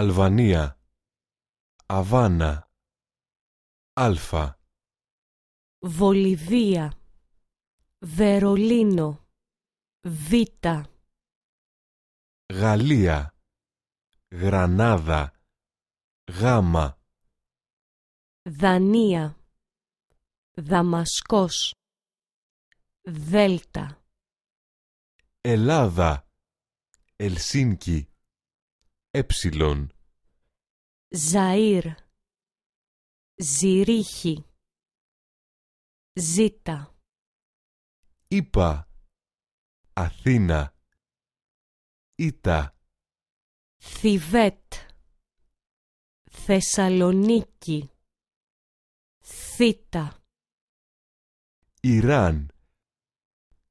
Αλβανία. Αβάνα. Αλφα. Βολιβία. Βερολίνο. Β. Γαλλία. Γρανάδα. Γάμα. Δανία. Δαμασκός. Δέλτα. Ελλάδα. Ελσίνκι. Έψιλον Ζαΐρ. Ζηρίχη Ζήτα. Ήπα Αθήνα. Ήτα. Θιβέτ. Θεσσαλονίκη. Θήτα. Ιράν.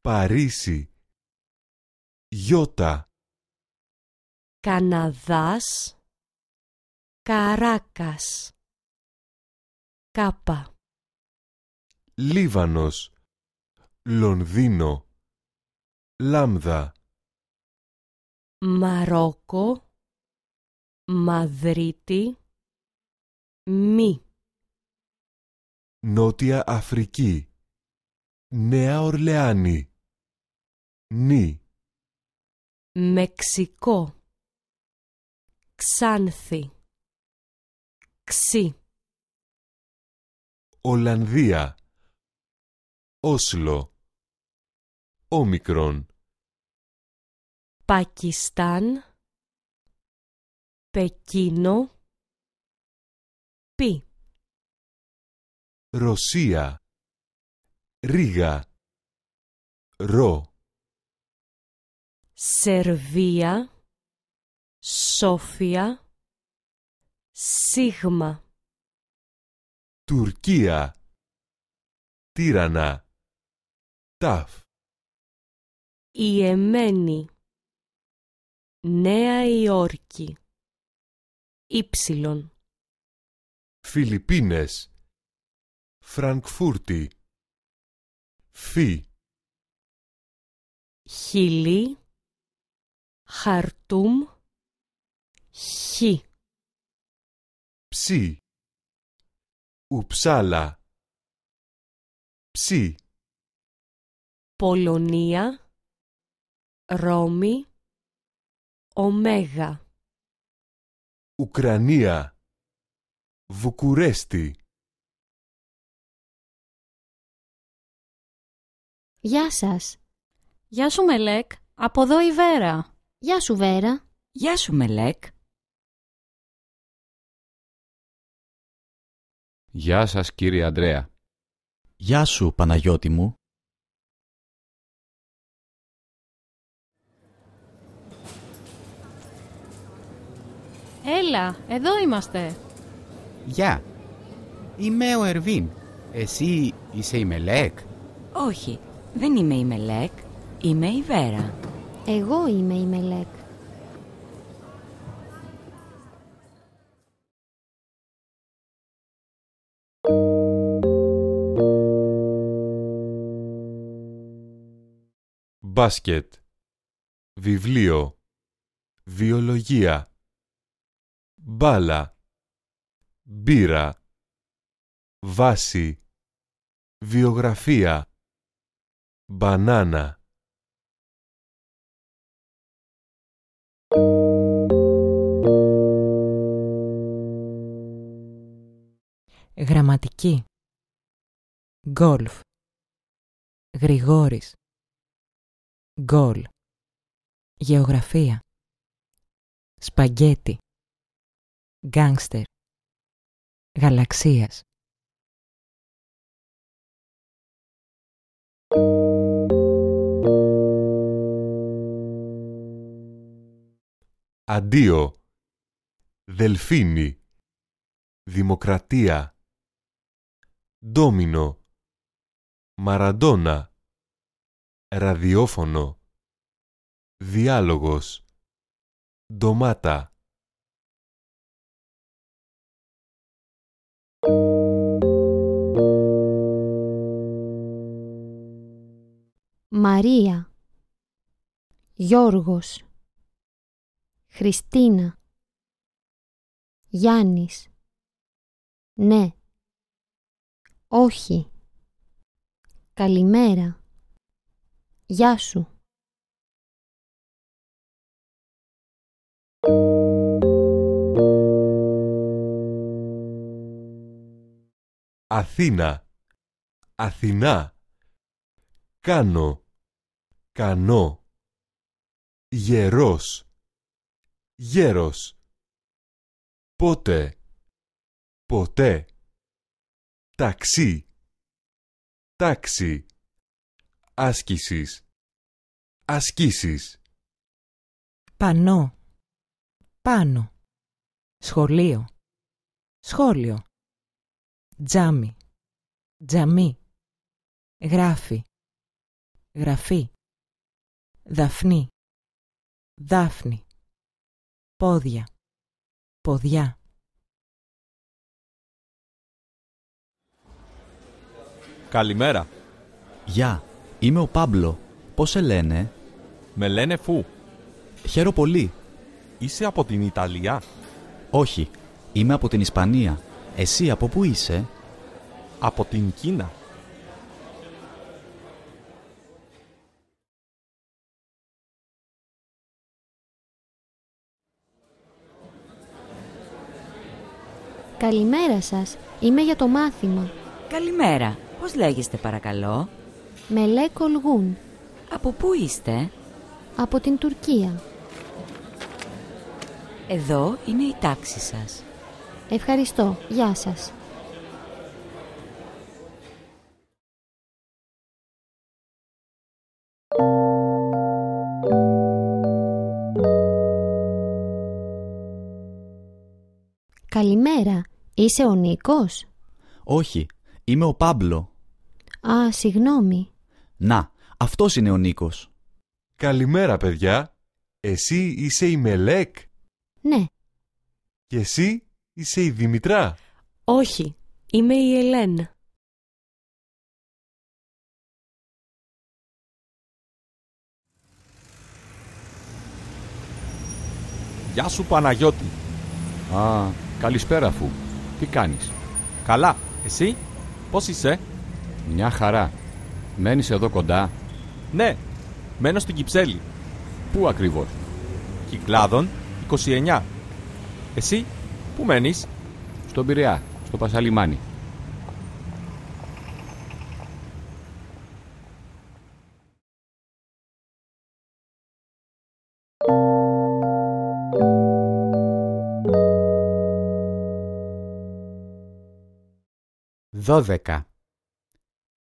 Παρίσι. Γιώτα. Καναδάς Καράκας. Κάπα. Λίβανος. Λονδίνο. Λάμδα. Μαρόκο. Μαδρίτη. Μη. Νότια Αφρική. Νέα Ορλεάνη. Νη. Μεξικό. Ξάνθη Ξή. Ολλανδία. Όσλο. Όμικρον. Πακιστάν. Πεκίνο. Πι. Ρωσία. Ρίγα Ρο Σερβία. Σόφια Σίγμα. Τουρκία. Τύρανα. Ταφ Ιεμένη. Νέα Υόρκη. Ήψιλον Φιλιππίνες. Φραγκφούρτη. Φι Χιλή. Χαρτούμ. Χ Ψι Ουψάλα. Ψι Πολωνία. Ρώμη. Ωμέγα. Ουκρανία. Βουκουρέστι. Γεια σας. Γεια σου Μελέκ, από εδώ η Βέρα. Γεια σου Βέρα. Γεια σου Μελέκ. Γεια σας κύριε Αντρέα. Γεια σου Παναγιώτη μου. Έλα, εδώ είμαστε. Γεια. Είμαι ο Ερβίν. Εσύ είσαι η Μελέκ; Όχι, δεν είμαι η Μελέκ, είμαι η Βέρα. Εγώ είμαι η Μελέκ. Μπάσκετ Βιβλίο Βιολογία Μπάλα Μπύρα Βάση Βιογραφία Μπανάνα. Γραμματική. Γκόλφ. Γρηγόρης Γκολ. Γεωγραφία. Σπαγκέτι Γκάνγκστερ Γαλαξίας. Αντίο. Δελφίνι Δημοκρατία. Ντόμινο. Μαραντόνα Ραδιόφωνο Διάλογος Ντομάτα Μαρία. Γιώργος. Χριστίνα. Γιάννης. Ναι. Όχι. Καλημέρα. Γεια σου. Αθήνα, Αθηνά, κάνω, κανό, γερός, γέρος, πότε, ποτέ, ταξί, τάξη, άσκησης, ασκήσεις, Πανό. Πάνω. Σχολείο. Σχόλιο. Τζάμι. Τζαμί. Γράφει. Γραφή. Δαφνή. Δάφνη. Πόδια. Ποδιά. Καλημέρα. Γεια, είμαι ο Πάμπλο. Πώς σε λένε; Με λένε Φου. Χαίρο πολύ. Είσαι από την Ιταλία; Όχι, είμαι από την Ισπανία. Εσύ από πού είσαι; Από την Κίνα. Καλημέρα σας. Είμαι για το μάθημα. Καλημέρα. Πώς λέγεστε παρακαλώ; Μελέ Κολγούν. Από πού είστε; Από την Τουρκία. Εδώ είναι η τάξη σας. Ευχαριστώ. Γεια σας. Καλημέρα. Είσαι ο Νίκος; Όχι, είμαι ο Πάμπλο. Α, συγγνώμη. Να, αυτός είναι ο Νίκος. Καλημέρα παιδιά, εσύ είσαι η Μελέκ; Ναι. και εσύ είσαι η Δημητρά. Όχι, είμαι η Ελένα. Γεια σου Παναγιώτη. Α, καλησπέρα αφού. Τι κάνεις; Καλά. Εσύ; Πώς είσαι; Μια χαρά. Μένεις εδώ κοντά. Ναι. Μένω στην Κυψέλη. Πού ακριβώς; Κυκλάδων 29. Εσύ. Πού μένεις; Στον Πειραιά, στο Πασαλιμάνι. δώδεκα,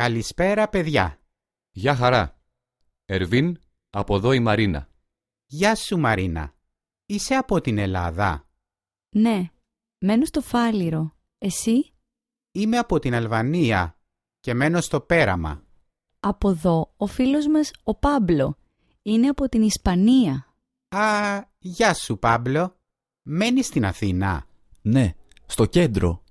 Καλησπέρα παιδιά. Γεια χαρά. Ερβίν, από εδώ η Μαρίνα. Γεια σου Μαρίνα. Είσαι από την Ελλάδα; Ναι, μένω στο Φάληρο. Εσύ, Είμαι από την Αλβανία και μένω στο Πέραμα. από εδώ, ο φίλος μας ο Πάμπλο. Είναι από την Ισπανία. Α, γεια σου Πάμπλο. Μένεις στην Αθήνα; Ναι, στο κέντρο.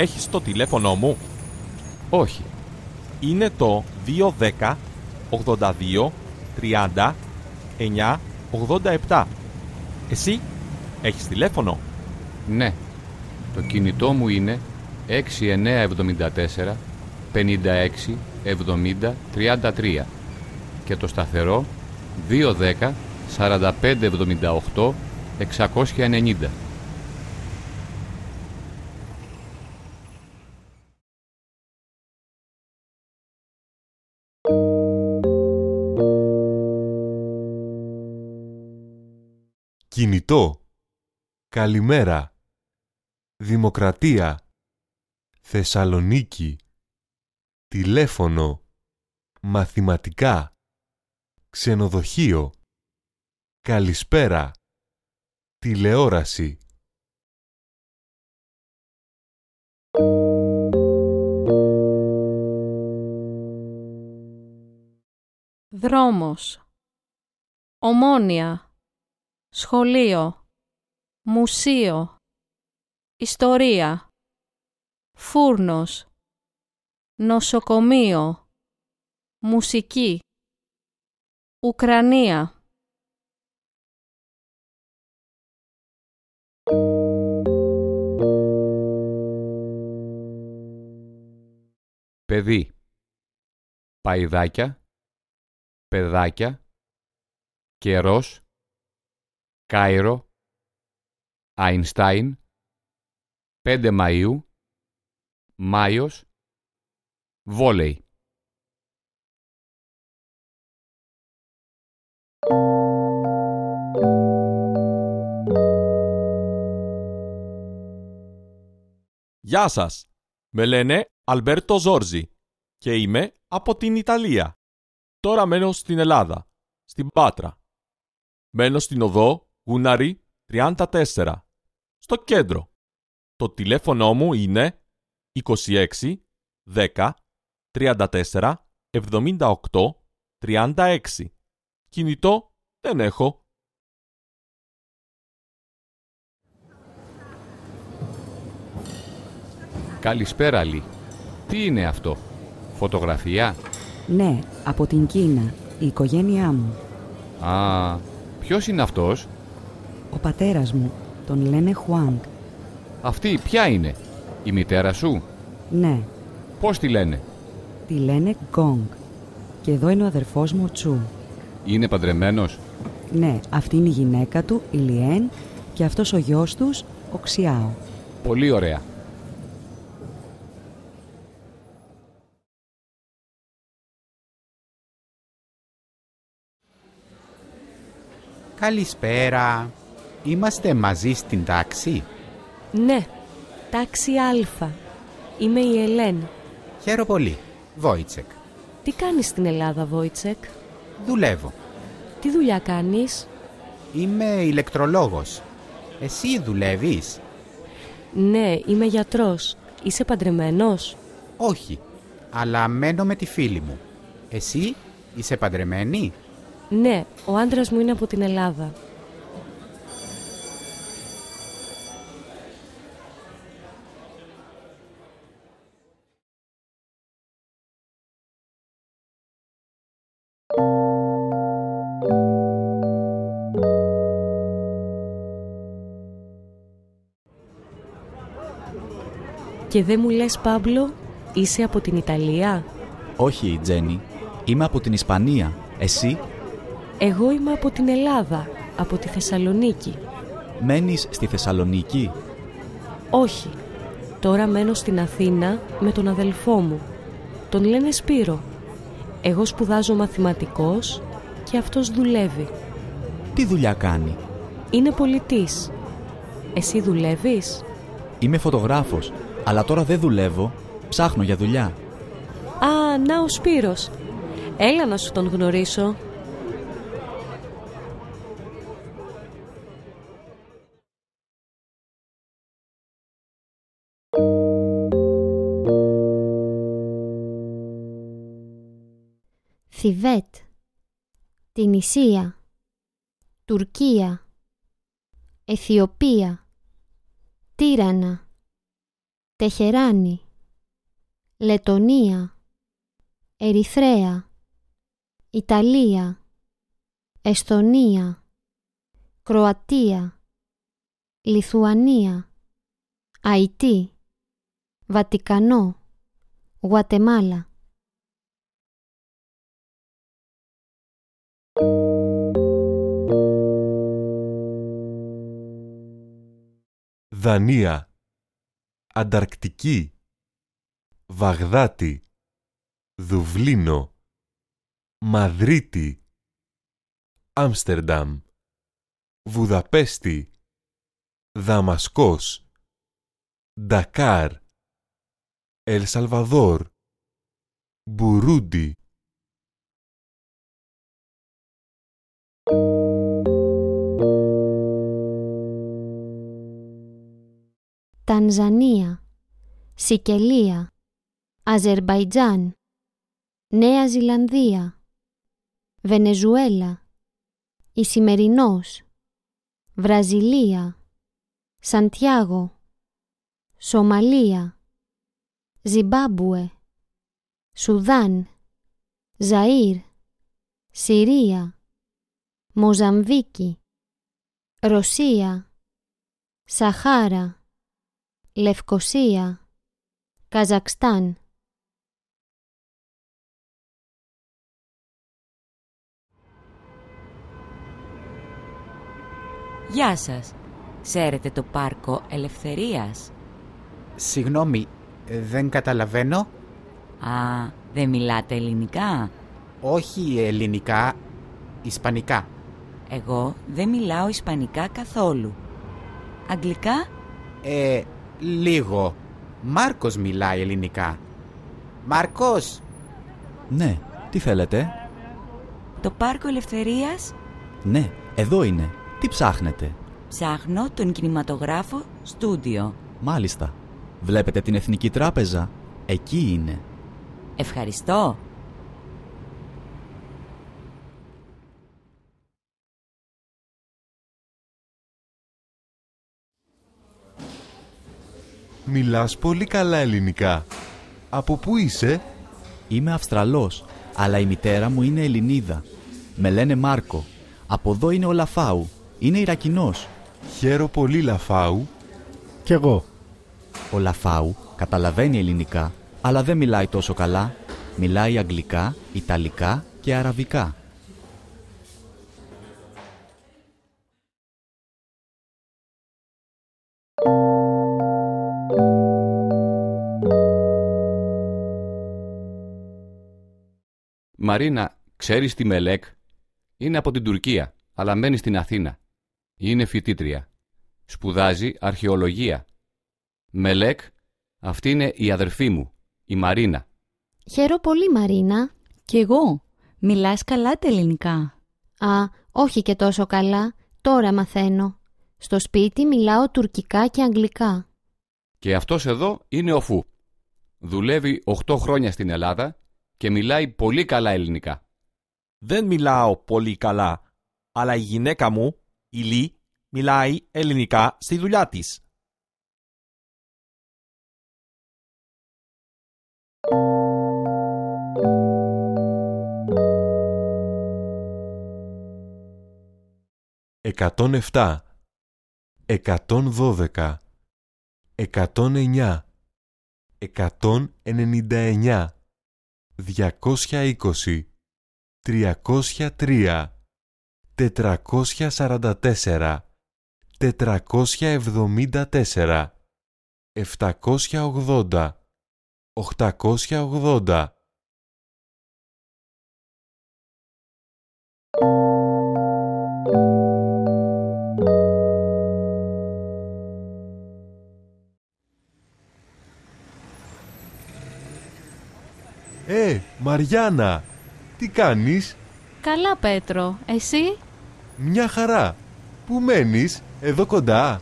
Έχεις το τηλέφωνο μου; Όχι. Είναι το 210 82 30 9 87. Εσύ. Έχεις τηλέφωνο; Ναι. Το κινητό μου είναι 6974 56 70 33 και το σταθερό 210 45 78 690. Κινητό. Καλημέρα. Δημοκρατία. Θεσσαλονίκη. Τηλέφωνο. μαθηματικά, ξενοδοχείο, καλησπέρα, τηλεόραση. Δρόμος Ομόνια Σχολείο Μουσείο Ιστορία Φούρνος Νοσοκομείο Μουσική Ουκρανία. Παιδί Παϊδάκια Παιδάκια Καιρός Κάιρο Αϊνστάιν 5 Μαΐου Μάιος Βόλεϊ Γεια σας! Με λένε Αλμπέρτο Ζόρζι και είμαι από την Ιταλία. Τώρα μένω στην Ελλάδα, στην Πάτρα. Μένω στην οδό Γούναρη 34, στο κέντρο. Το τηλέφωνο μου είναι 26 10 34 78 36. Κινητό δεν έχω. Καλησπέρα, Λί. Τι είναι αυτό, φωτογραφία; Ναι, από την Κίνα, η οικογένειά μου. Α, ποιος είναι αυτός; Ο πατέρας μου, τον λένε Χουάνγκ. Αυτή ποια είναι, η μητέρα σου; Ναι, Πώς τη λένε; τη λένε Γκόγκ. Και εδώ είναι ο αδερφός μου ο Τσου. Είναι παντρεμένος; Ναι, αυτή είναι η γυναίκα του, η Λιέν, και αυτός ο γιος τους, ο Ξιάο. Πολύ ωραία. Καλησπέρα. Είμαστε μαζί στην τάξη; Ναι, τάξη Α. Είμαι η Ελέν. Χαίρομαι πολύ. Βόιτσεκ. Τι κάνεις στην Ελλάδα, Βόιτσεκ; Δουλεύω. Τι δουλειά κάνεις; Είμαι ηλεκτρολόγος. Εσύ δουλεύεις; Ναι, είμαι γιατρός. Είσαι παντρεμένος; Όχι. Αλλά μένω με τη φίλη μου. Εσύ είσαι παντρεμένη; Ναι, ο άντρας μου είναι από την Ελλάδα. Και δεν μου λες, Πάμπλο, είσαι από την Ιταλία; Όχι, Τζένι. Είμαι από την Ισπανία. Εσύ; Εγώ είμαι από την Ελλάδα, από τη Θεσσαλονίκη. μένεις στη Θεσσαλονίκη; Όχι, τώρα μένω στην Αθήνα με τον αδελφό μου. Τον λένε Σπύρο. Εγώ σπουδάζω μαθηματικός και αυτός δουλεύει. Τι δουλειά κάνει; Είναι πολιτής. Εσύ δουλεύεις; Είμαι φωτογράφος, αλλά τώρα δεν δουλεύω. Ψάχνω για δουλειά. Α, να ο Σπύρος. Έλα να σου τον γνωρίσω. Θιβέτ, Τινησία, Τουρκία, Αιθιοπία, Τύρανα, Τεχεράνη, Λετονία, Ερυθρέα, Ιταλία, Εστονία, Κροατία, Λιθουανία, Αϊτή, Βατικανό, Γουατεμάλα. Δανία, Ανταρκτική, Βαγδάτη, Δουβλίνο, Μαδρίτη, Άμστερνταμ, Βουδαπέστη, Δαμασκός, Ντακάρ, Ελ Σαλβαδόρ, Μπουρούντι, Τανζανία, Σικελία, Αζερμπαϊτζάν, Νέα Ζηλανδία, Βενεζουέλα, Ισημερινός, Βραζιλία, Σαντιάγο, Σομαλία, Ζιμπάμπουε, Σουδάν, Ζαΐρ, Συρία, Μοζαμβίκη, Ρωσία, Σαχάρα, Λευκοσία, Καζακστάν. Γεια σας. Ξέρετε το πάρκο Ελευθερίας; Συγγνώμη, δεν καταλαβαίνω. Α, δεν μιλάτε ελληνικά; Όχι ελληνικά, ισπανικά. Εγώ δεν μιλάω ισπανικά καθόλου. Αγγλικά; Ε, λίγο. Μάρκος μιλάει ελληνικά. Μάρκος! Ναι, τι θέλετε; Το πάρκο Ελευθερίας; Ναι, εδώ είναι. Τι ψάχνετε; Ψάχνω τον κινηματογράφο στούντιο. Μάλιστα. Βλέπετε την Εθνική Τράπεζα; Εκεί είναι. Ευχαριστώ. Μιλάς πολύ καλά ελληνικά. Από πού είσαι; Είμαι Αυστραλός, αλλά η μητέρα μου είναι Ελληνίδα. Με λένε Μάρκο. Από εδώ είναι ο Λαφάου. Είναι Ιρακινός. Χαίρο πολύ Λαφάου. Κι εγώ. Ο Λαφάου καταλαβαίνει ελληνικά, αλλά δεν μιλάει τόσο καλά. Μιλάει αγγλικά, ιταλικά και αραβικά. Μαρίνα, ξέρεις τη Μελέκ; Είναι από την Τουρκία, αλλά μένει στην Αθήνα. Είναι φοιτήτρια. Σπουδάζει αρχαιολογία. Μελέκ, αυτή είναι η αδερφή μου, η Μαρίνα. Χαίρο πολύ Μαρίνα. Κι εγώ. Μιλάς καλά τα ελληνικά. Α, όχι και τόσο καλά. Τώρα μαθαίνω. Στο σπίτι μιλάω τουρκικά και αγγλικά. Και αυτός εδώ είναι ο Φου. Δουλεύει 8 χρόνια στην Ελλάδα και μιλάει πολύ καλά ελληνικά. Δεν μιλάω πολύ καλά, αλλά η γυναίκα μου, η Λί, μιλάει ελληνικά στη δουλειά της. Εκατόν εφτά, εκατόν δώδεκα, εκατόν εννιά, εκατόν ενενήντα εννιά, 220, 303, 444, 474, 780, 880, Μαριάννα, τι κάνεις; Καλά Πέτρο, εσύ; Μια χαρά. Πού μένεις, εδώ κοντά;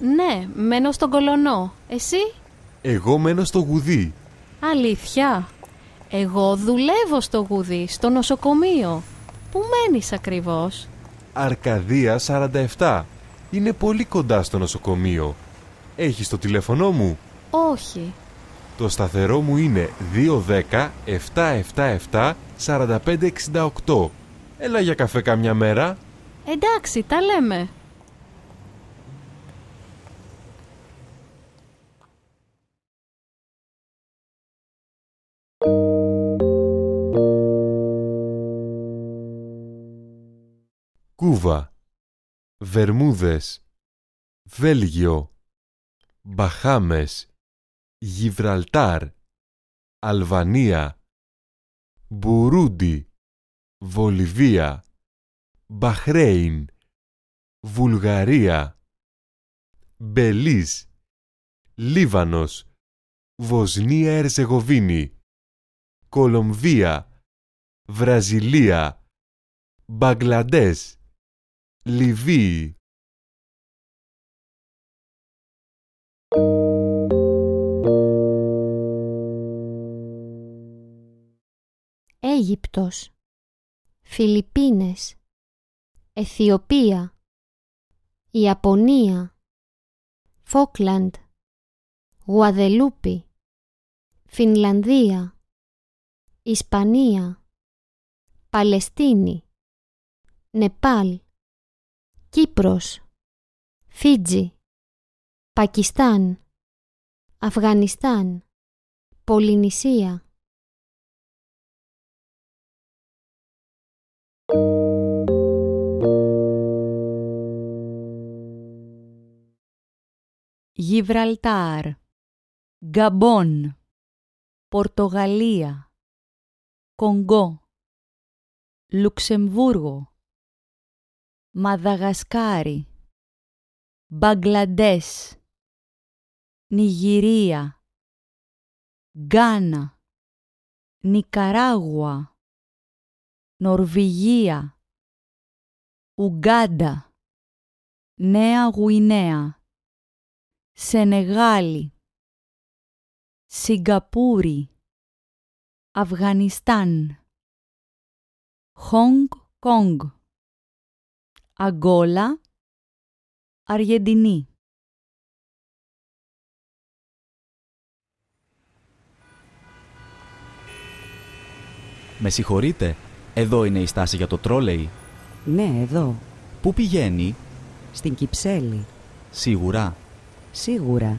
Ναι, μένω στον Κολονό. Εσύ; Εγώ μένω στο Γουδί. Αλήθεια; Εγώ δουλεύω στο Γουδί, στο νοσοκομείο. Πού μένεις ακριβώς; Αρκαδία 47. Είναι πολύ κοντά στο νοσοκομείο. Έχεις το τηλέφωνό μου; Όχι. Το σταθερό μου είναι 210-777-4568. Έλα για καφέ καμιά μέρα. Εντάξει, τα λέμε. Κούβα Βερμούδες Βέλγιο Μπαχάμες Γιβραλτάρ Αλβανία Μπουρούντι Βολιβία Μπαχρέιν Βουλγαρία Μπελίζ Λίβανος Βοσνία Ερζεγοβίνη Κολομβία Βραζιλία Μπαγκλαντές Λιβύη Αίγυπτος Φιλιππίνες Αιθιοπία Ιαπωνία Φόκλαντ Γουαδελούπη Φινλανδία Ισπανία Παλαιστίνη Νεπάλ Κύπρος Φίτζι Πακιστάν Αφγανιστάν Πολυνησία Γιβραλτάρ Γκαμπόν Πορτογαλία Κονγκό Λουξεμβούργο Μαδαγασκάρι Μπαγκλαντές Νιγηρία Γκάνα Νικαράγουα Νορβηγία Ουγκάντα Νέα Γουινέα Σενεγάλη Σιγκαπούρη Αφγανιστάν Χονγκ Κονγκ Αγκόλα Αργεντινή Με συγχωρείτε, εδώ είναι η στάση για το τρόλεϊ. Ναι, εδώ. Πού πηγαίνει; Στην Κυψέλη. Σίγουρα. Σίγουρα.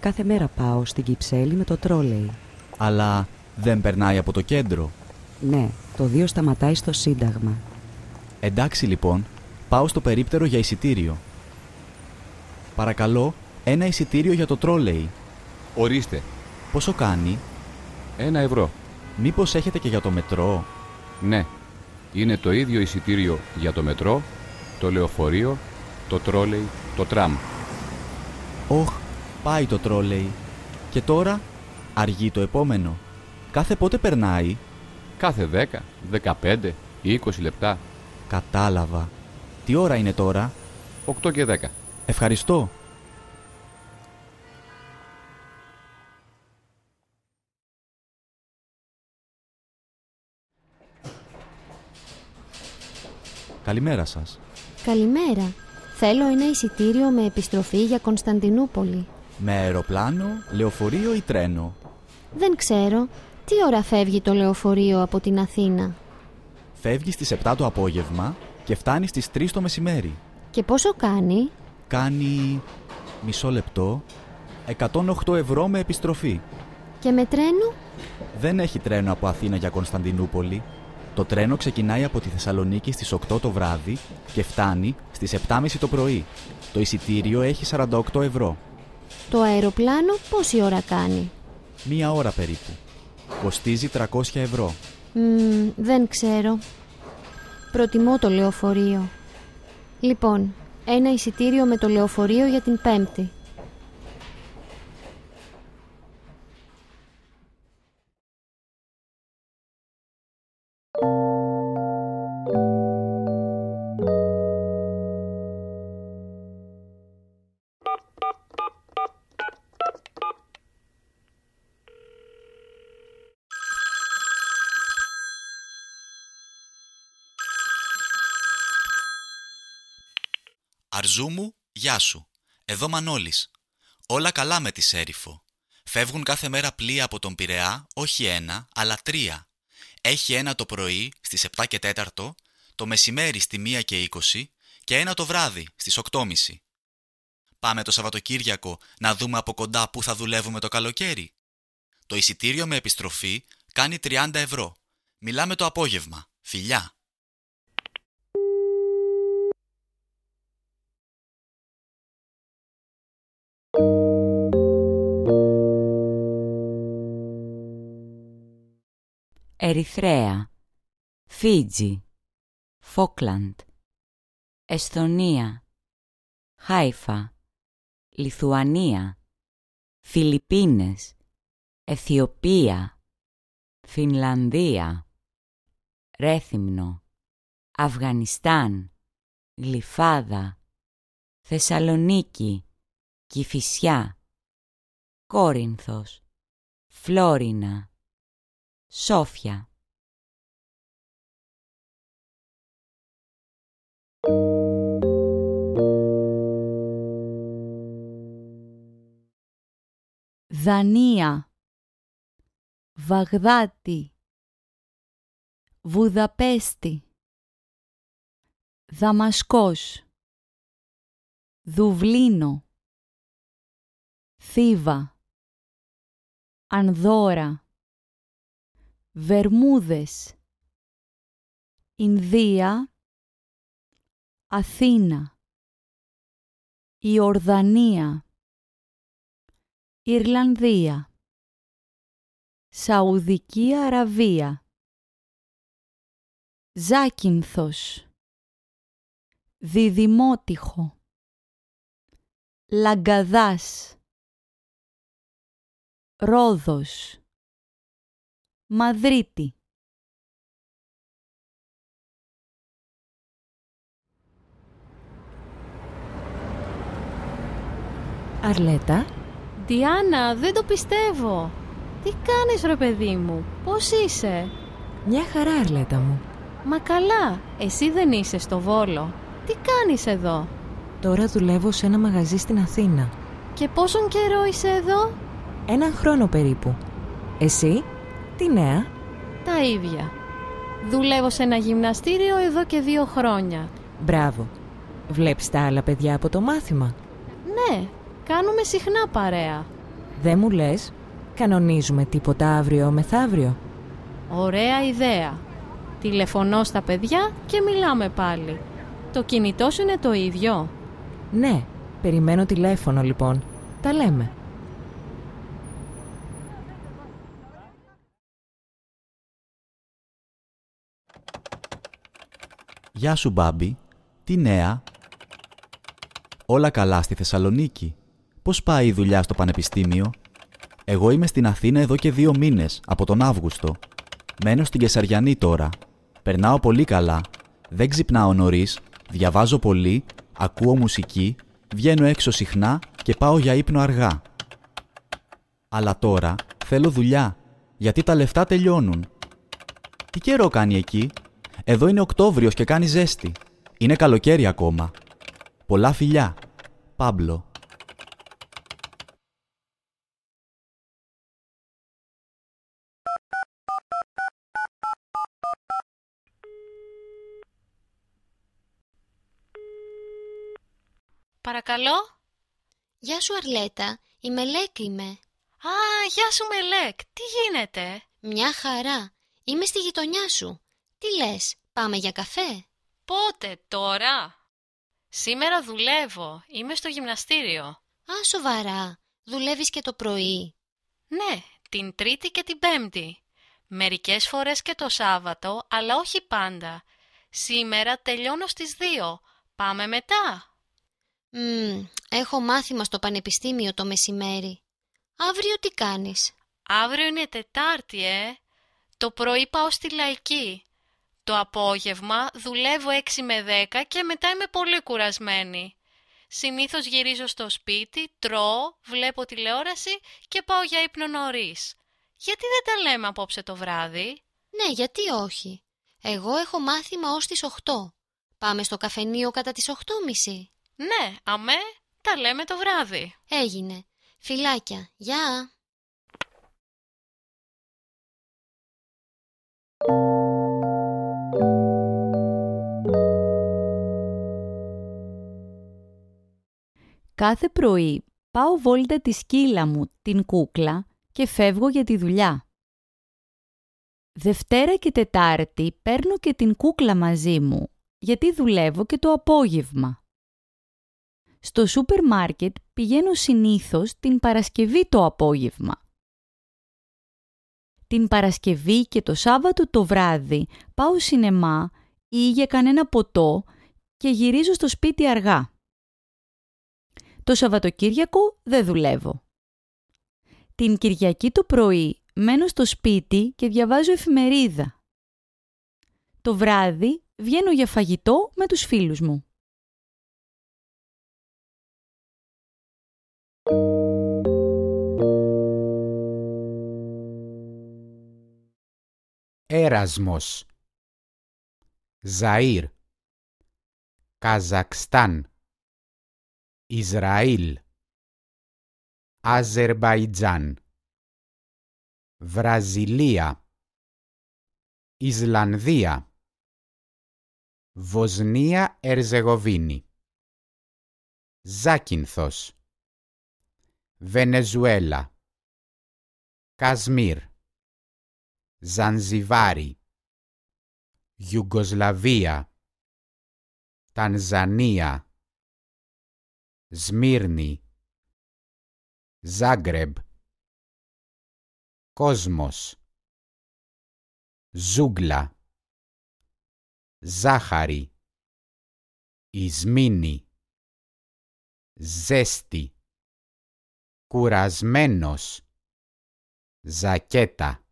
Κάθε μέρα πάω στην Κυψέλη με το τρόλεϊ. Αλλά δεν περνάει από το κέντρο. Ναι, το δύο σταματάει στο Σύνταγμα. Εντάξει λοιπόν, πάω στο περίπτερο για εισιτήριο. Παρακαλώ, ένα εισιτήριο για το τρόλεϊ. Ορίστε. Πόσο κάνει; Ένα ευρώ. Μήπως έχετε και για το μετρό; Ναι. Είναι το ίδιο εισιτήριο για το μετρό, το λεωφορείο, το τρόλεϊ, το τραμ. Όχ, πάει το τρόλεϊ. Και τώρα, αργεί το επόμενο. Κάθε πότε περνάει; Κάθε 10, 15, 20 λεπτά. Κατάλαβα. Τι ώρα είναι τώρα; 8 και 10. Ευχαριστώ. Καλημέρα σας. Καλημέρα. Θέλω ένα εισιτήριο με επιστροφή για Κωνσταντινούπολη. Με αεροπλάνο, λεωφορείο ή τρένο; Δεν ξέρω. Τι ώρα φεύγει το λεωφορείο από την Αθήνα; Φεύγει στις 7 το απόγευμα και φτάνει στις 3 το μεσημέρι. Και πόσο κάνει; Κάνει... μισό λεπτό... 108 ευρώ με επιστροφή. Και με τρένο; Δεν έχει τρένο από Αθήνα για Κωνσταντινούπολη. Το τρένο ξεκινάει από τη Θεσσαλονίκη στις 8 το βράδυ και φτάνει στις 7.30 το πρωί. Το εισιτήριο έχει 48 ευρώ. Το αεροπλάνο πόση ώρα κάνει; Μία ώρα περίπου. Κοστίζει 300 ευρώ. Μμμ, δεν ξέρω. Προτιμώ το λεωφορείο. Λοιπόν, ένα εισιτήριο με το λεωφορείο για την Πέμπτη. Μου, γεια σου. Εδώ Μανώλης. Όλα καλά με τη Σέριφο. Φεύγουν κάθε μέρα πλοία από τον Πειραιά, όχι ένα, αλλά τρία. Έχει ένα το πρωί στις 7 και 4, το μεσημέρι στη 1 και 20 και ένα το βράδυ στις 8.30. Πάμε το Σαββατοκύριακο να δούμε από κοντά πού θα δουλεύουμε το καλοκαίρι. Το εισιτήριο με επιστροφή κάνει 30 ευρώ. Μιλάμε το απόγευμα. Φιλιά! Ερυθρέα, Φίτζι, Φόκλαντ, Εσθονία, Χάιφα, Λιθουανία, Φιλιππίνες, Αιθιοπία, Φινλανδία, Ρέθυμνο, Αφγανιστάν, Γλυφάδα, Θεσσαλονίκη, Κηφισιά, Κόρινθος, Φλόρινα, Σόφια. Δανία. Βαγδάτη. Βουδαπέστη. Δαμασκός. Δουβλίνο. Θήβα. Ανδώρα. Βερμούδες. Ινδία. Αθήνα. Ιορδανία. Ιρλανδία. Σαουδική Αραβία. Ζάκυνθος. Διδημότυχο. Λαγκαδάς. Ρόδος Μαδρίτη Αρλέτα. Διάννα, δεν το πιστεύω. Τι κάνεις ρε παιδί μου, πώς είσαι; Μια χαρά Αρλέτα μου. Μα καλά, εσύ δεν είσαι στο Βόλο. Τι κάνεις εδώ; Τώρα δουλεύω σε ένα μαγαζί στην Αθήνα. Και πόσον καιρό είσαι εδώ; Έναν χρόνο περίπου. Εσύ, τι νέα; Τα ίδια. Δουλεύω σε ένα γυμναστήριο εδώ και δύο χρόνια. Μπράβο. Βλέπεις τα άλλα παιδιά από το μάθημα; Ναι, κάνουμε συχνά παρέα. Δεν μου λες, κανονίζουμε τίποτα αύριο μεθαύριο; Ωραία ιδέα. Τηλεφωνώ στα παιδιά και μιλάμε πάλι. Το κινητό σου είναι το ίδιο; Ναι, περιμένω τηλέφωνο λοιπόν. Τα λέμε. Γεια σου Μπάμπη, τι νέα; Όλα καλά στη Θεσσαλονίκη. Πώς πάει η δουλειά στο πανεπιστήμιο; Εγώ είμαι στην Αθήνα εδώ και δύο μήνες, από τον Αύγουστο. Μένω στην Κεσαριανή τώρα. Περνάω πολύ καλά. Δεν ξυπνάω νωρίς, διαβάζω πολύ, ακούω μουσική, βγαίνω έξω συχνά και πάω για ύπνο αργά. Αλλά τώρα θέλω δουλειά, γιατί τα λεφτά τελειώνουν. Τι καιρό κάνει εκεί; Εδώ είναι Οκτώβριος και κάνει ζέστη. Είναι καλοκαίρι ακόμα. Πολλά φιλιά. Πάμπλο. Παρακαλώ. Γεια σου Αρλέτα, η Μελέκ είμαι. Α, γεια σου Μελέκ, τι γίνεται; Μια χαρά. Είμαι στη γειτονιά σου. Τι λες, πάμε για καφέ; Πότε, τώρα; Σήμερα δουλεύω, είμαι στο γυμναστήριο. Α, σοβαρά. Δουλεύεις και το πρωί. Ναι, την Τρίτη και την Πέμπτη. Μερικές φορές και το Σάββατο, αλλά όχι πάντα. Σήμερα τελειώνω στις δύο. Πάμε μετά; Μμμ, έχω μάθημα στο πανεπιστήμιο το μεσημέρι. Αύριο τι κάνεις; Αύριο είναι Τετάρτη, ε. Το πρωί πάω στη Λαϊκή. Το απόγευμα δουλεύω 6 με 10 και μετά είμαι πολύ κουρασμένη. Συνήθως γυρίζω στο σπίτι, τρώω, βλέπω τηλεόραση και πάω για ύπνο νωρίς. Γιατί δεν τα λέμε απόψε το βράδυ; Ναι, γιατί όχι. Εγώ έχω μάθημα ως τις 8. Πάμε στο καφενείο κατά τις 8.30. Ναι, αμέ, τα λέμε το βράδυ. Έγινε. Φιλάκια. Γεια. Κάθε πρωί πάω βόλτα τη σκύλα μου, την κούκλα, και φεύγω για τη δουλειά. Δευτέρα και Τετάρτη παίρνω και την κούκλα μαζί μου, γιατί δουλεύω και το απόγευμα. Στο σούπερ μάρκετ πηγαίνω συνήθως την Παρασκευή το απόγευμα. Την Παρασκευή και το Σάββατο το βράδυ πάω σινεμά ή για κανένα ποτό και γυρίζω στο σπίτι αργά. Το Σαββατοκύριακο δεν δουλεύω. Την Κυριακή το πρωί μένω στο σπίτι και διαβάζω εφημερίδα. Το βράδυ βγαίνω για φαγητό με τους φίλους μου. Έρασμος Ζαΐρ Καζακστάν Ισραήλ. Αζερβαϊτζάν. Βραζιλία. Ισλανδία. Βοσνία Ερζεγοβίνη Ζάκυνθος. Βενεζουέλα. Κασμίρ. Ζανζιβάρι Ιουγκοσλαβία. Τανζανία Σμύρνη. Ζάγκρεμπ. Κόσμος. Ζούγκλα. Ζάχαρη. Ισμήνη Ζέστη. Κουρασμένος. Ζακέτα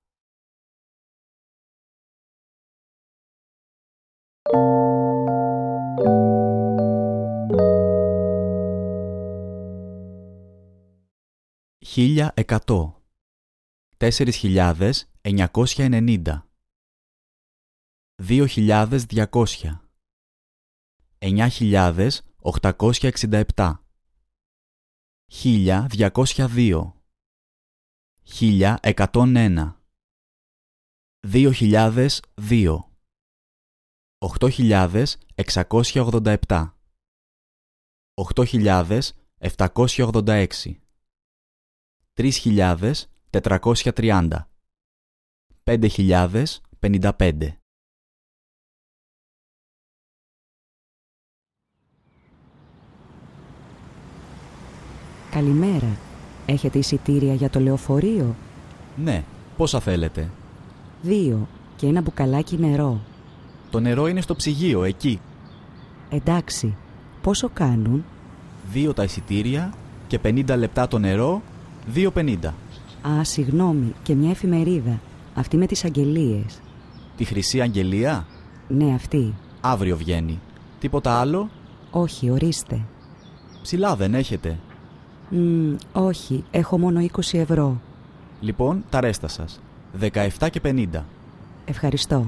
1100 4.990 2.200 9.867 1.202 1.101 2.002 8.687 8.786 3.430 5.055 Καλημέρα. Έχετε εισιτήρια για το λεωφορείο; Ναι, πόσα θέλετε; Δύο και ένα μπουκαλάκι νερό. Το νερό είναι στο ψυγείο, εκεί. Εντάξει. Πόσο κάνουν; Δύο τα εισιτήρια και 50 λεπτά το νερό, 2,50. Α, συγγνώμη, και μια εφημερίδα. Αυτή με τις αγγελίες. Τη Χρυσή Αγγελία; Ναι, αυτή. Αύριο βγαίνει. Τίποτα άλλο; Όχι, ορίστε. Ψηλά δεν έχετε; Μ, όχι, έχω μόνο 20 ευρώ. Λοιπόν, τα ρέστα σας. 17 και 50. Ευχαριστώ.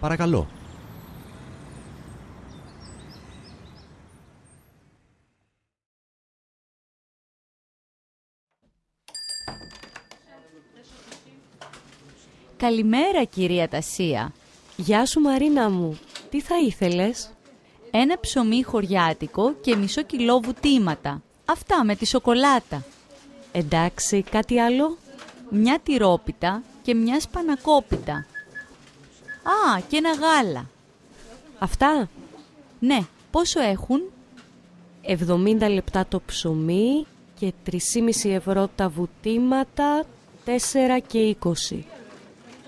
Παρακαλώ. Καλημέρα κυρία Τασία. Γεια σου Μαρίνα μου. Τι θα ήθελες; Ένα ψωμί χωριάτικο και μισό κιλό βουτήματα. Αυτά με τη σοκολάτα. Εντάξει, κάτι άλλο; Μια τυρόπιτα και μια σπανακόπιτα. Α, και ένα γάλα. Αυτά; Ναι, πόσο έχουν; 70 λεπτά το ψωμί και 3,5 ευρώ τα βουτήματα, 4 και 20.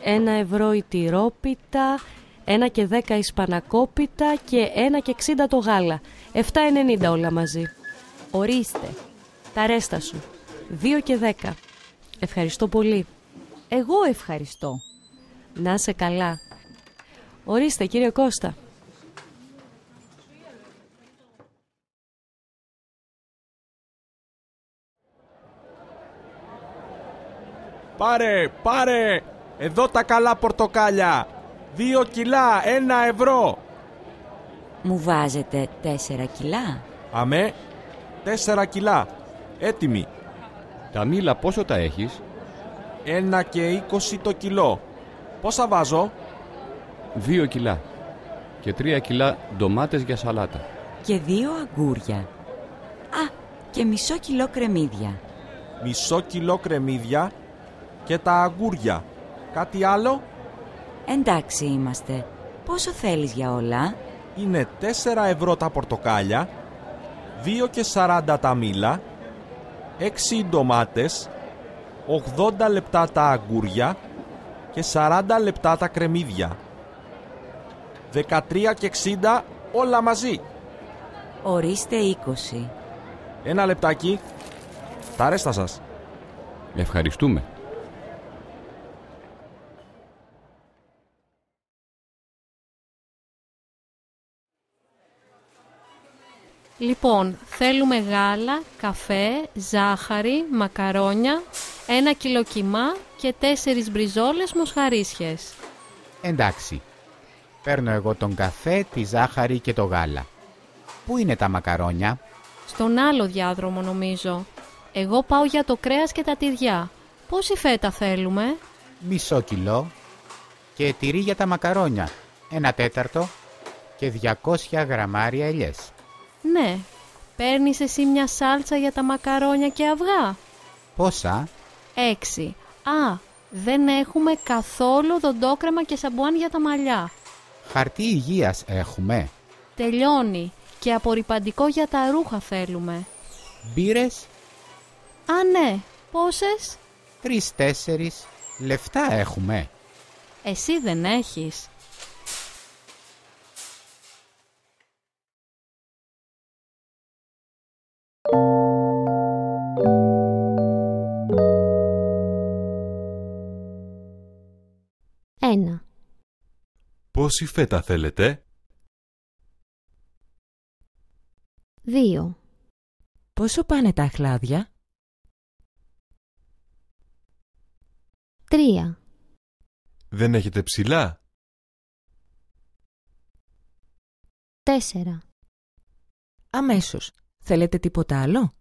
1 ευρώ η τυρόπιτα, 1 και 10 η σπανακόπιτα και 1 και 60 το γάλα. 7,90 όλα μαζί. Ορίστε. Τα ρέστα σου. 2 και 10. Ευχαριστώ πολύ. Εγώ ευχαριστώ. Να σε καλά. Ορίστε κύριε Κώστα. Πάρε, πάρε! Εδώ τα καλά πορτοκάλια! Δύο κιλά, ένα ευρώ! Μου βάζετε τέσσερα κιλά; Αμέ, τέσσερα κιλά. Έτοιμοι. Τα μήλα πόσο τα έχεις; Ένα και είκοσι το κιλό. Πόσα βάζω; Δύο κιλά. Και τρία κιλά ντομάτες για σαλάτα. Και δύο αγκούρια. Α, και μισό κιλό κρεμμύδια. Μισό κιλό κρεμμύδια και τα αγκούρια. Κάτι άλλο; Εντάξει είμαστε. Πόσο θέλεις για όλα; Είναι 4 ευρώ τα πορτοκάλια, 2 και 40 τα μήλα, 6 οι ντομάτες, 80 λεπτά τα αγκούρια και 40 λεπτά τα κρεμμύδια. 13 και 60 όλα μαζί. Ορίστε 20. Ένα λεπτάκι. Τα ρέστα σας. Ευχαριστούμε. Λοιπόν, θέλουμε γάλα, καφέ, ζάχαρη, μακαρόνια, ένα κιλό κιμά και τέσσερις μπριζόλες μοσχαρίσιες. Εντάξει. Παίρνω εγώ τον καφέ, τη ζάχαρη και το γάλα. Πού είναι τα μακαρόνια; Στον άλλο διάδρομο νομίζω. Εγώ πάω για το κρέας και τα τυριά. Πόση φέτα θέλουμε; Μισό κιλό. Και τυρί για τα μακαρόνια. Ένα τέταρτο. Και 200 γραμμάρια ελιές. Ναι. Παίρνεις εσύ μια σάλτσα για τα μακαρόνια και αυγά; Πόσα; Έξι. Α, δεν έχουμε καθόλου δοντόκρεμα και σαμπουάν για τα μαλλιά. Χαρτί υγείας έχουμε. Τελειώνει. Και απορριπαντικό για τα ρούχα θέλουμε. Μπύρες; Α, ναι. Πόσες; Τρεις-τέσσερις. Λεφτά έχουμε. Εσύ δεν έχεις. Πόση φέτα θέλετε; Δύο. Πόσο πάνε τα αχλάδια; Τρία. Δεν έχετε ψηλά; Τέσσερα. Αμέσως. Θέλετε τίποτα άλλο;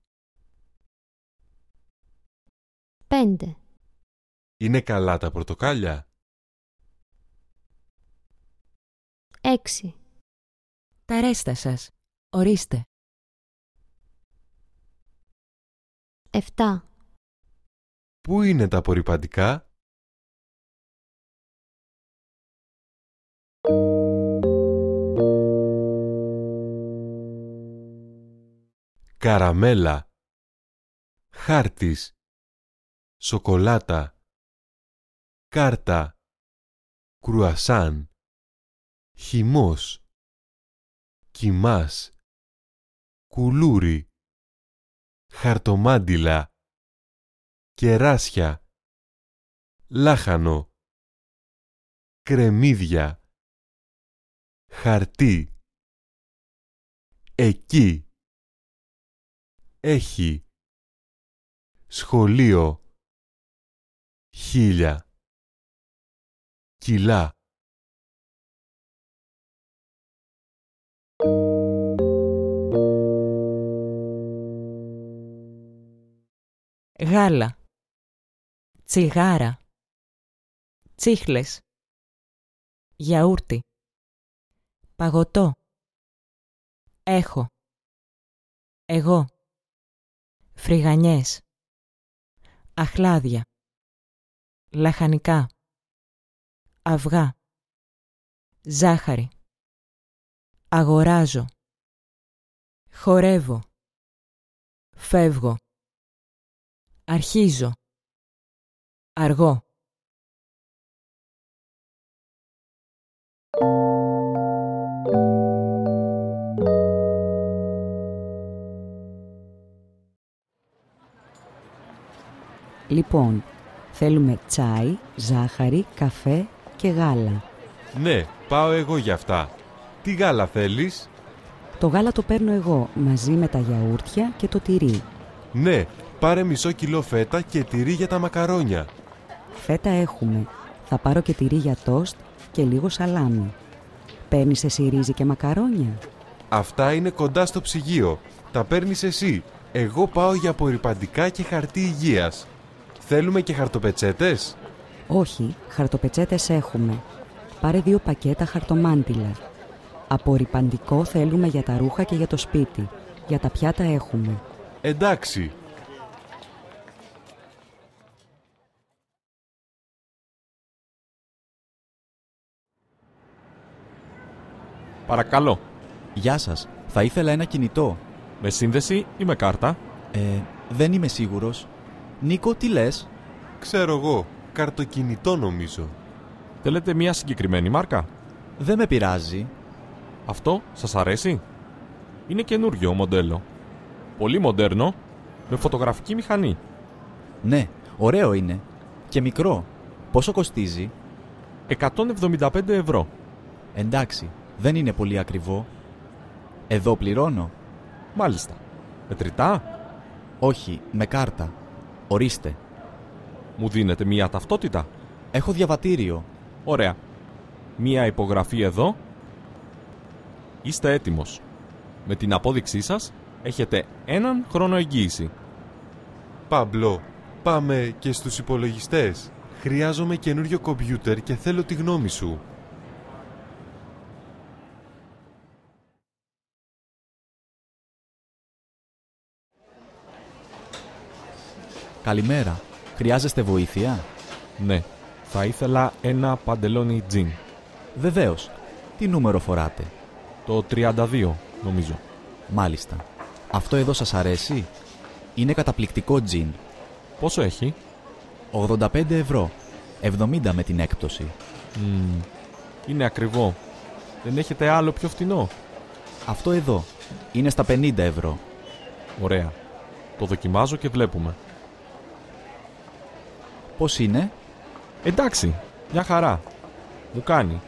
Πέντε. Είναι καλά τα πορτοκάλια; Έξι. Τα ρέστα σας. Ορίστε. Εφτά. Πού είναι τα απορριπαντικά; Καραμέλα Χάρτης Σοκολάτα Κάρτα Κρουασάν Χυμός Κιμάς Κουλούρι Χαρτομάντιλα Κεράσια Λάχανο Κρεμμύδια Χαρτί. Εκεί Έχει Σχολείο Χίλια Κιλά Γάλα. Τσιγάρα. Τσίχλες. Γιαούρτι. Παγωτό. Έχω. Εγώ. Φρυγανιές. Αχλάδια. Λαχανικά. Αυγά. Ζάχαρη. Αγοράζω. Χορεύω. Φεύγω. Αρχίζω. Αργό. Λοιπόν, θέλουμε τσάι, ζάχαρη, καφέ και γάλα. Ναι, πάω εγώ για αυτά. Τι γάλα θέλεις; Το γάλα το παίρνω εγώ, μαζί με τα γιαούρτια και το τυρί. Ναι, πάρε μισό κιλό φέτα και τυρί για τα μακαρόνια. Φέτα έχουμε. Θα πάρω και τυρί για τόστ και λίγο σαλάμι. Παίρνεις εσύ ρύζι και μακαρόνια; Αυτά είναι κοντά στο ψυγείο. Τα παίρνεις εσύ. Εγώ πάω για απορριπαντικά και χαρτί υγείας. Θέλουμε και χαρτοπετσέτες; Όχι, χαρτοπετσέτες έχουμε. Πάρε δύο πακέτα χαρτομάντιλα. Απορριπαντικό θέλουμε για τα ρούχα και για το σπίτι. Για τα πιάτα έχουμε. Εντάξει. Παρακαλώ. Γεια σας. Θα ήθελα ένα κινητό. Με σύνδεση ή με κάρτα; Ε, δεν είμαι σίγουρος. Νίκο, τι λες; Ξέρω εγώ. Καρτοκινητό νομίζω. Θέλετε μια συγκεκριμένη μάρκα; Δεν με πειράζει. Αυτό σας αρέσει; Είναι καινούριο μοντέλο. Πολύ μοντέρνο, με φωτογραφική μηχανή. Ναι, ωραίο είναι. Και μικρό. Πόσο κοστίζει; 175 ευρώ. Εντάξει, δεν είναι πολύ ακριβό. Εδώ πληρώνω. Μάλιστα. Μετρητά; Όχι, με κάρτα. Ορίστε. Μου δίνετε μία ταυτότητα; Έχω διαβατήριο. Ωραία. Μία υπογραφή εδώ. Είστε έτοιμος. Με την απόδειξή σας έχετε έναν χρόνο εγγύηση. Παμπλό, πάμε και στους υπολογιστές. Χρειάζομαι καινούριο κομπιούτερ και θέλω τη γνώμη σου. Καλημέρα. Χρειάζεστε βοήθεια; Ναι. Θα ήθελα ένα παντελόνι τζιν. Βεβαίως. Τι νούμερο φοράτε; Το 32, νομίζω. Μάλιστα. Αυτό εδώ σας αρέσει; Είναι καταπληκτικό τζιν. Πόσο έχει; 85 ευρώ. 70 με την έκπτωση. Μμμ, είναι ακριβό. Δεν έχετε άλλο πιο φτηνό; Αυτό εδώ. Είναι στα 50 ευρώ. Ωραία. Το δοκιμάζω και βλέπουμε. Πώς είναι; Εντάξει, μια χαρά. Μου κάνει.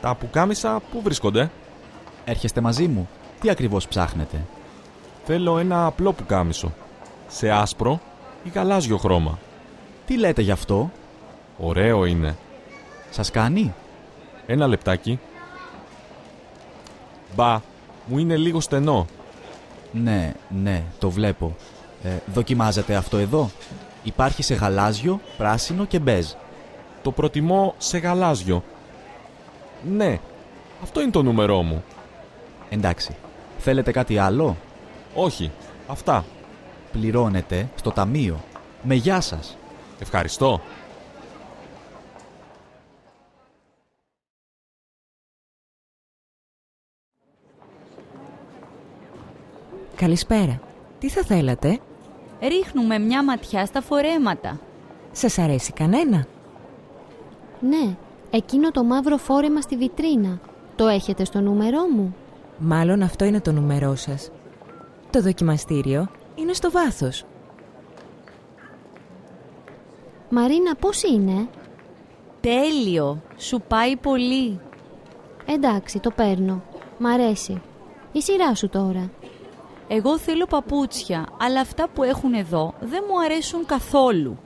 Τα πουκάμισα πού βρίσκονται; Έρχεστε μαζί μου. Τι ακριβώς ψάχνετε; Θέλω ένα απλό πουκάμισο. Σε άσπρο ή γαλάζιο χρώμα. Τι λέτε γι' αυτό; Ωραίο είναι. Σας κάνει; Ένα λεπτάκι. Μπα, μου είναι λίγο στενό. Ναι, ναι, το βλέπω. Ε, δοκιμάζετε αυτό εδώ; Υπάρχει σε γαλάζιο, πράσινο και μπέζ. Το προτιμώ σε γαλάζιο. Ναι, αυτό είναι το νούμερό μου. Εντάξει. Θέλετε κάτι άλλο; Όχι, αυτά. Πληρώνετε στο ταμείο. Με γεια σας. Ευχαριστώ. Καλησπέρα. Τι θα θέλατε; Ρίχνουμε μια ματιά στα φορέματα. Σας αρέσει κανένα; Ναι, εκείνο το μαύρο φόρεμα στη βιτρίνα. Το έχετε στο νούμερό μου; Μάλλον αυτό είναι το νούμερό σας. Το δοκιμαστήριο είναι στο βάθος. Μαρίνα, πώς είναι; Τέλειο! Σου πάει πολύ. Εντάξει, το παίρνω. Μ' αρέσει. Η σειρά σου τώρα. Εγώ θέλω παπούτσια, αλλά αυτά που έχουν εδώ δεν μου αρέσουν καθόλου.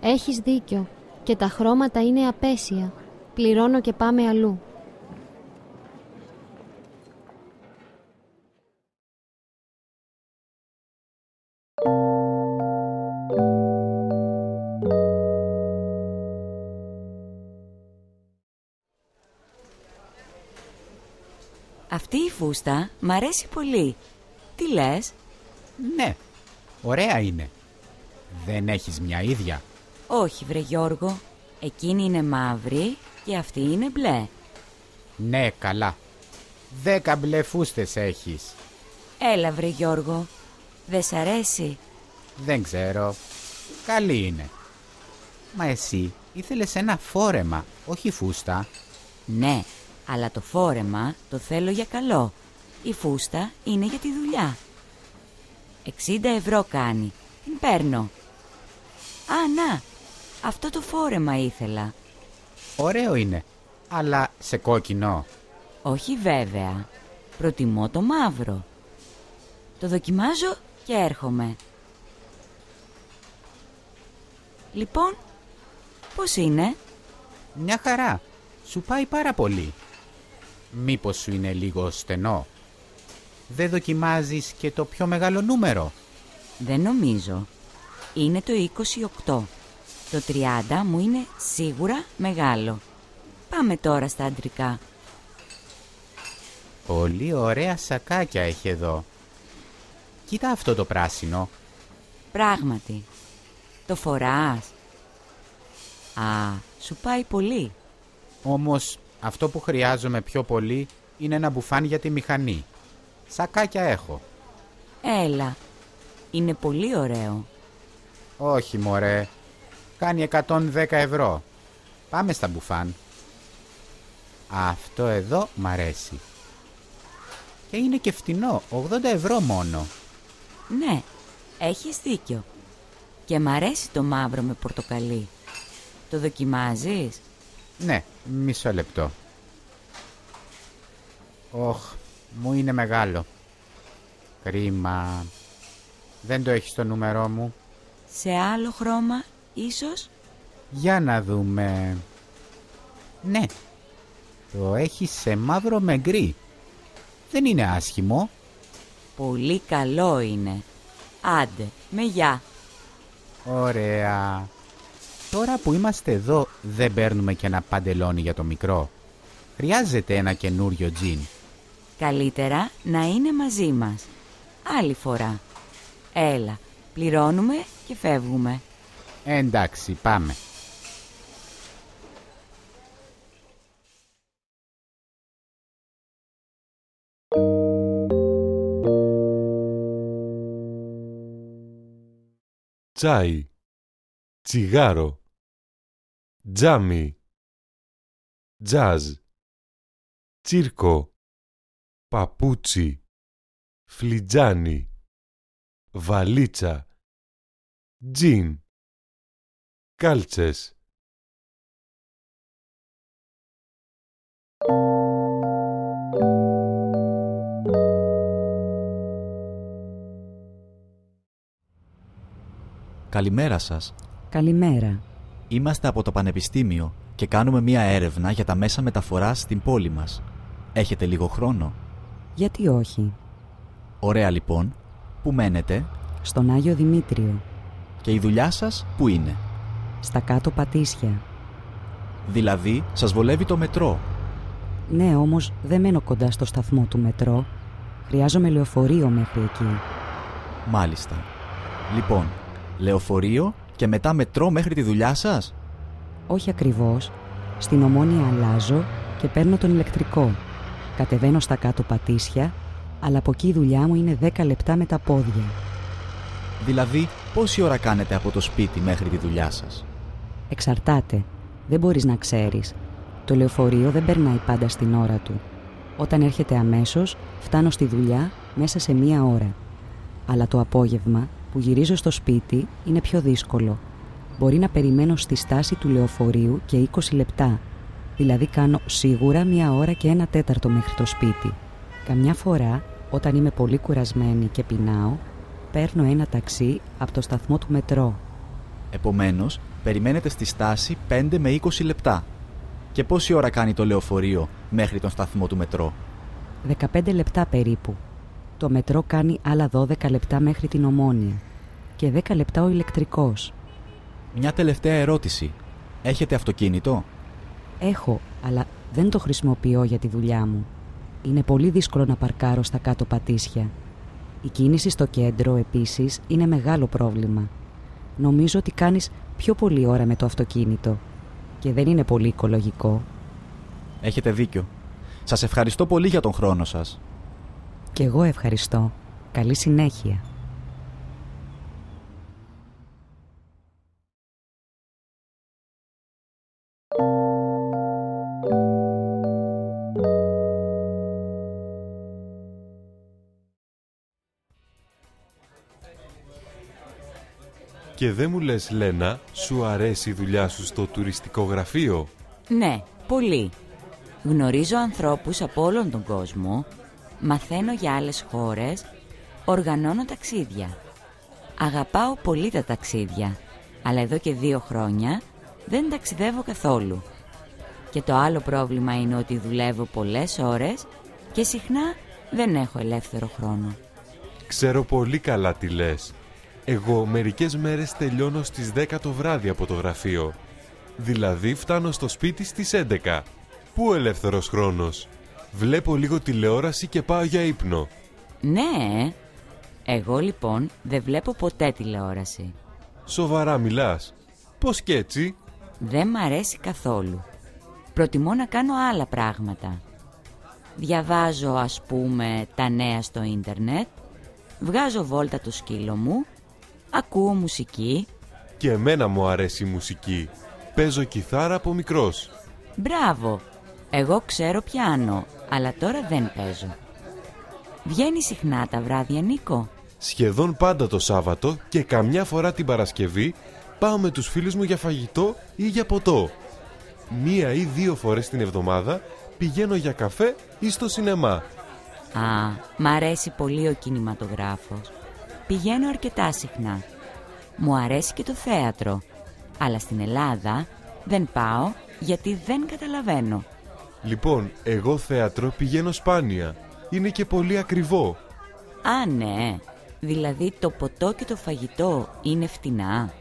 Έχεις δίκιο. Και τα χρώματα είναι απέσια. Πληρώνω και πάμε αλλού. Αυτή η φούστα μ' αρέσει πολύ. Τι λες; Ναι, ωραία είναι. Δεν έχεις μια ίδια; Όχι βρε Γιώργο. Εκείνη είναι μαύρη και αυτή είναι μπλε. Ναι, καλά. Δέκα μπλε φούστες έχεις. Έλα βρε Γιώργο. Δεν σ' αρέσει; Δεν ξέρω. Καλή είναι. Μα εσύ ήθελες ένα φόρεμα, όχι φούστα. Ναι, αλλά το φόρεμα το θέλω για καλό. Η φούστα είναι για τη δουλειά. 60 ευρώ κάνει. Την παίρνω. Α, να. Αυτό το φόρεμα ήθελα. Ωραίο είναι, αλλά σε κόκκινο. Όχι βέβαια. Προτιμώ το μαύρο. Το δοκιμάζω και έρχομαι. Λοιπόν, πώς είναι; Μια χαρά. Σου πάει πάρα πολύ. Μήπως σου είναι λίγο στενό; Δεν δοκιμάζεις και το πιο μεγάλο νούμερο; Δεν νομίζω. Είναι το 28. Το 30 μου είναι σίγουρα μεγάλο. Πάμε τώρα στα αντρικά. Πολύ ωραία σακάκια έχει εδώ. Κοίτα αυτό το πράσινο. Πράγματι. Το φοράς. Α, σου πάει πολύ. Όμως αυτό που χρειάζομαι πιο πολύ είναι ένα μπουφάν για τη μηχανή. Σακάκια έχω. Έλα. Είναι πολύ ωραίο. Όχι μωρέ. Κάνει 110 ευρώ. Πάμε στα μπουφάν. Αυτό εδώ μ' αρέσει. Και είναι και φτηνό. 80 ευρώ μόνο. Ναι, έχεις δίκιο. Και μ' αρέσει το μαύρο με πορτοκαλί. Το δοκιμάζεις; Ναι, μισό λεπτό. Όχ, μου είναι μεγάλο. Κρίμα. Δεν το έχεις στο νούμερό μου. Σε άλλο χρώμα, ίσως; Για να δούμε. Ναι, το έχεις σε μαύρο με γκρι. Δεν είναι άσχημο. Πολύ καλό είναι. Άντε, με γεια. Ωραία. Τώρα που είμαστε εδώ δεν παίρνουμε και ένα παντελόνι για το μικρό. Χρειάζεται ένα καινούριο τζιν. Καλύτερα να είναι μαζί μας. Άλλη φορά. Έλα, πληρώνουμε και φεύγουμε. Εντάξει, πάμε. Τσάι. Τσιγάρο. Τζάμι. Τζάζ. Τσίρκο. Παπούτσι. Φλιτζάνι. Βαλίτσα. Τζιν. Κάλτσες. Καλημέρα σας. Καλημέρα. Είμαστε από το Πανεπιστήμιο και κάνουμε μία έρευνα για τα μέσα μεταφοράς στην πόλη μας. Έχετε λίγο χρόνο; Γιατί όχι; Ωραία λοιπόν. Πού μένετε; Στον Άγιο Δημήτριο. Και η δουλειά σας πού είναι; Στα κάτω Πατήσια. Δηλαδή, σας βολεύει το μετρό; Ναι, όμως δεν μένω κοντά στο σταθμό του μετρό. Χρειάζομαι λεωφορείο μέχρι εκεί. Μάλιστα. Λοιπόν, λεωφορείο και μετά μετρό μέχρι τη δουλειά σας; Όχι ακριβώς. Στην Ομόνια αλλάζω και παίρνω τον ηλεκτρικό. Κατεβαίνω στα κάτω Πατήσια, αλλά από εκεί η δουλειά μου είναι 10 λεπτά με τα πόδια. Δηλαδή, πόση ώρα κάνετε από το σπίτι μέχρι τη δουλειά σας; Εξαρτάται. Δεν μπορείς να ξέρεις. Το λεωφορείο δεν περνάει πάντα στην ώρα του. Όταν έρχεται αμέσως, φτάνω στη δουλειά μέσα σε μία ώρα. Αλλά το απόγευμα, που γυρίζω στο σπίτι, είναι πιο δύσκολο. Μπορεί να περιμένω στη στάση του λεωφορείου και 20 λεπτά. Δηλαδή κάνω σίγουρα μία ώρα και ένα τέταρτο μέχρι το σπίτι. Καμιά φορά, όταν είμαι πολύ κουρασμένη και πεινάω, παίρνω ένα ταξί από το σταθμό του μετρό. Επομένως, περιμένετε στη στάση 5 με 20 λεπτά. Και πόση ώρα κάνει το λεωφορείο μέχρι τον σταθμό του μετρό; 15 λεπτά περίπου. Το μετρό κάνει άλλα 12 λεπτά μέχρι την Ομόνια. Και 10 λεπτά ο ηλεκτρικός. Μια τελευταία ερώτηση. Έχετε αυτοκίνητο; Έχω, αλλά δεν το χρησιμοποιώ για τη δουλειά μου. Είναι πολύ δύσκολο να παρκάρω στα κάτω πατήσια. Η κίνηση στο κέντρο, επίσης, είναι μεγάλο πρόβλημα. Νομίζω ότι κάνεις πιο πολλή ώρα με το αυτοκίνητο και δεν είναι πολύ οικολογικό. Έχετε δίκιο. Σας ευχαριστώ πολύ για τον χρόνο σας. Και εγώ ευχαριστώ. Καλή συνέχεια. Και δεν μου λες Λένα, σου αρέσει η δουλειά σου στο τουριστικό γραφείο; Ναι, πολύ. Γνωρίζω ανθρώπους από όλον τον κόσμο, μαθαίνω για άλλες χώρες, οργανώνω ταξίδια. Αγαπάω πολύ τα ταξίδια, αλλά εδώ και δύο χρόνια δεν ταξιδεύω καθόλου. Και το άλλο πρόβλημα είναι ότι δουλεύω πολλές ώρες και συχνά δεν έχω ελεύθερο χρόνο. Ξέρω πολύ καλά τι λες. Εγώ μερικές μέρες τελειώνω στις 10 το βράδυ από το γραφείο. Δηλαδή φτάνω στο σπίτι στις 11. Πού ο ελεύθερος χρόνος; Βλέπω λίγο τηλεόραση και πάω για ύπνο. Ναι, εγώ λοιπόν δεν βλέπω ποτέ τηλεόραση. Σοβαρά μιλάς. Πώς κι έτσι; Δεν μ' αρέσει καθόλου. Προτιμώ να κάνω άλλα πράγματα. Διαβάζω ας πούμε τα νέα στο ίντερνετ, βγάζω βόλτα το σκύλο μου, ακούω μουσική. Και εμένα μου αρέσει η μουσική. Παίζω κιθάρα από μικρός. Μπράβο! Εγώ ξέρω πιάνο, αλλά τώρα δεν παίζω. Βγαίνει συχνά τα βράδια, Νίκο; Σχεδόν πάντα το Σάββατο και καμιά φορά την Παρασκευή πάω με τους φίλους μου για φαγητό ή για ποτό. Μία ή δύο φορές την εβδομάδα πηγαίνω για καφέ ή στο σινεμά. Α, μ' αρέσει πολύ ο κινηματογράφος. Πηγαίνω αρκετά συχνά. Μου αρέσει και το θέατρο. Αλλά στην Ελλάδα δεν πάω γιατί δεν καταλαβαίνω. Λοιπόν, εγώ θέατρο πηγαίνω σπάνια. Είναι και πολύ ακριβό. Α, ναι. Δηλαδή το ποτό και το φαγητό είναι φτηνά.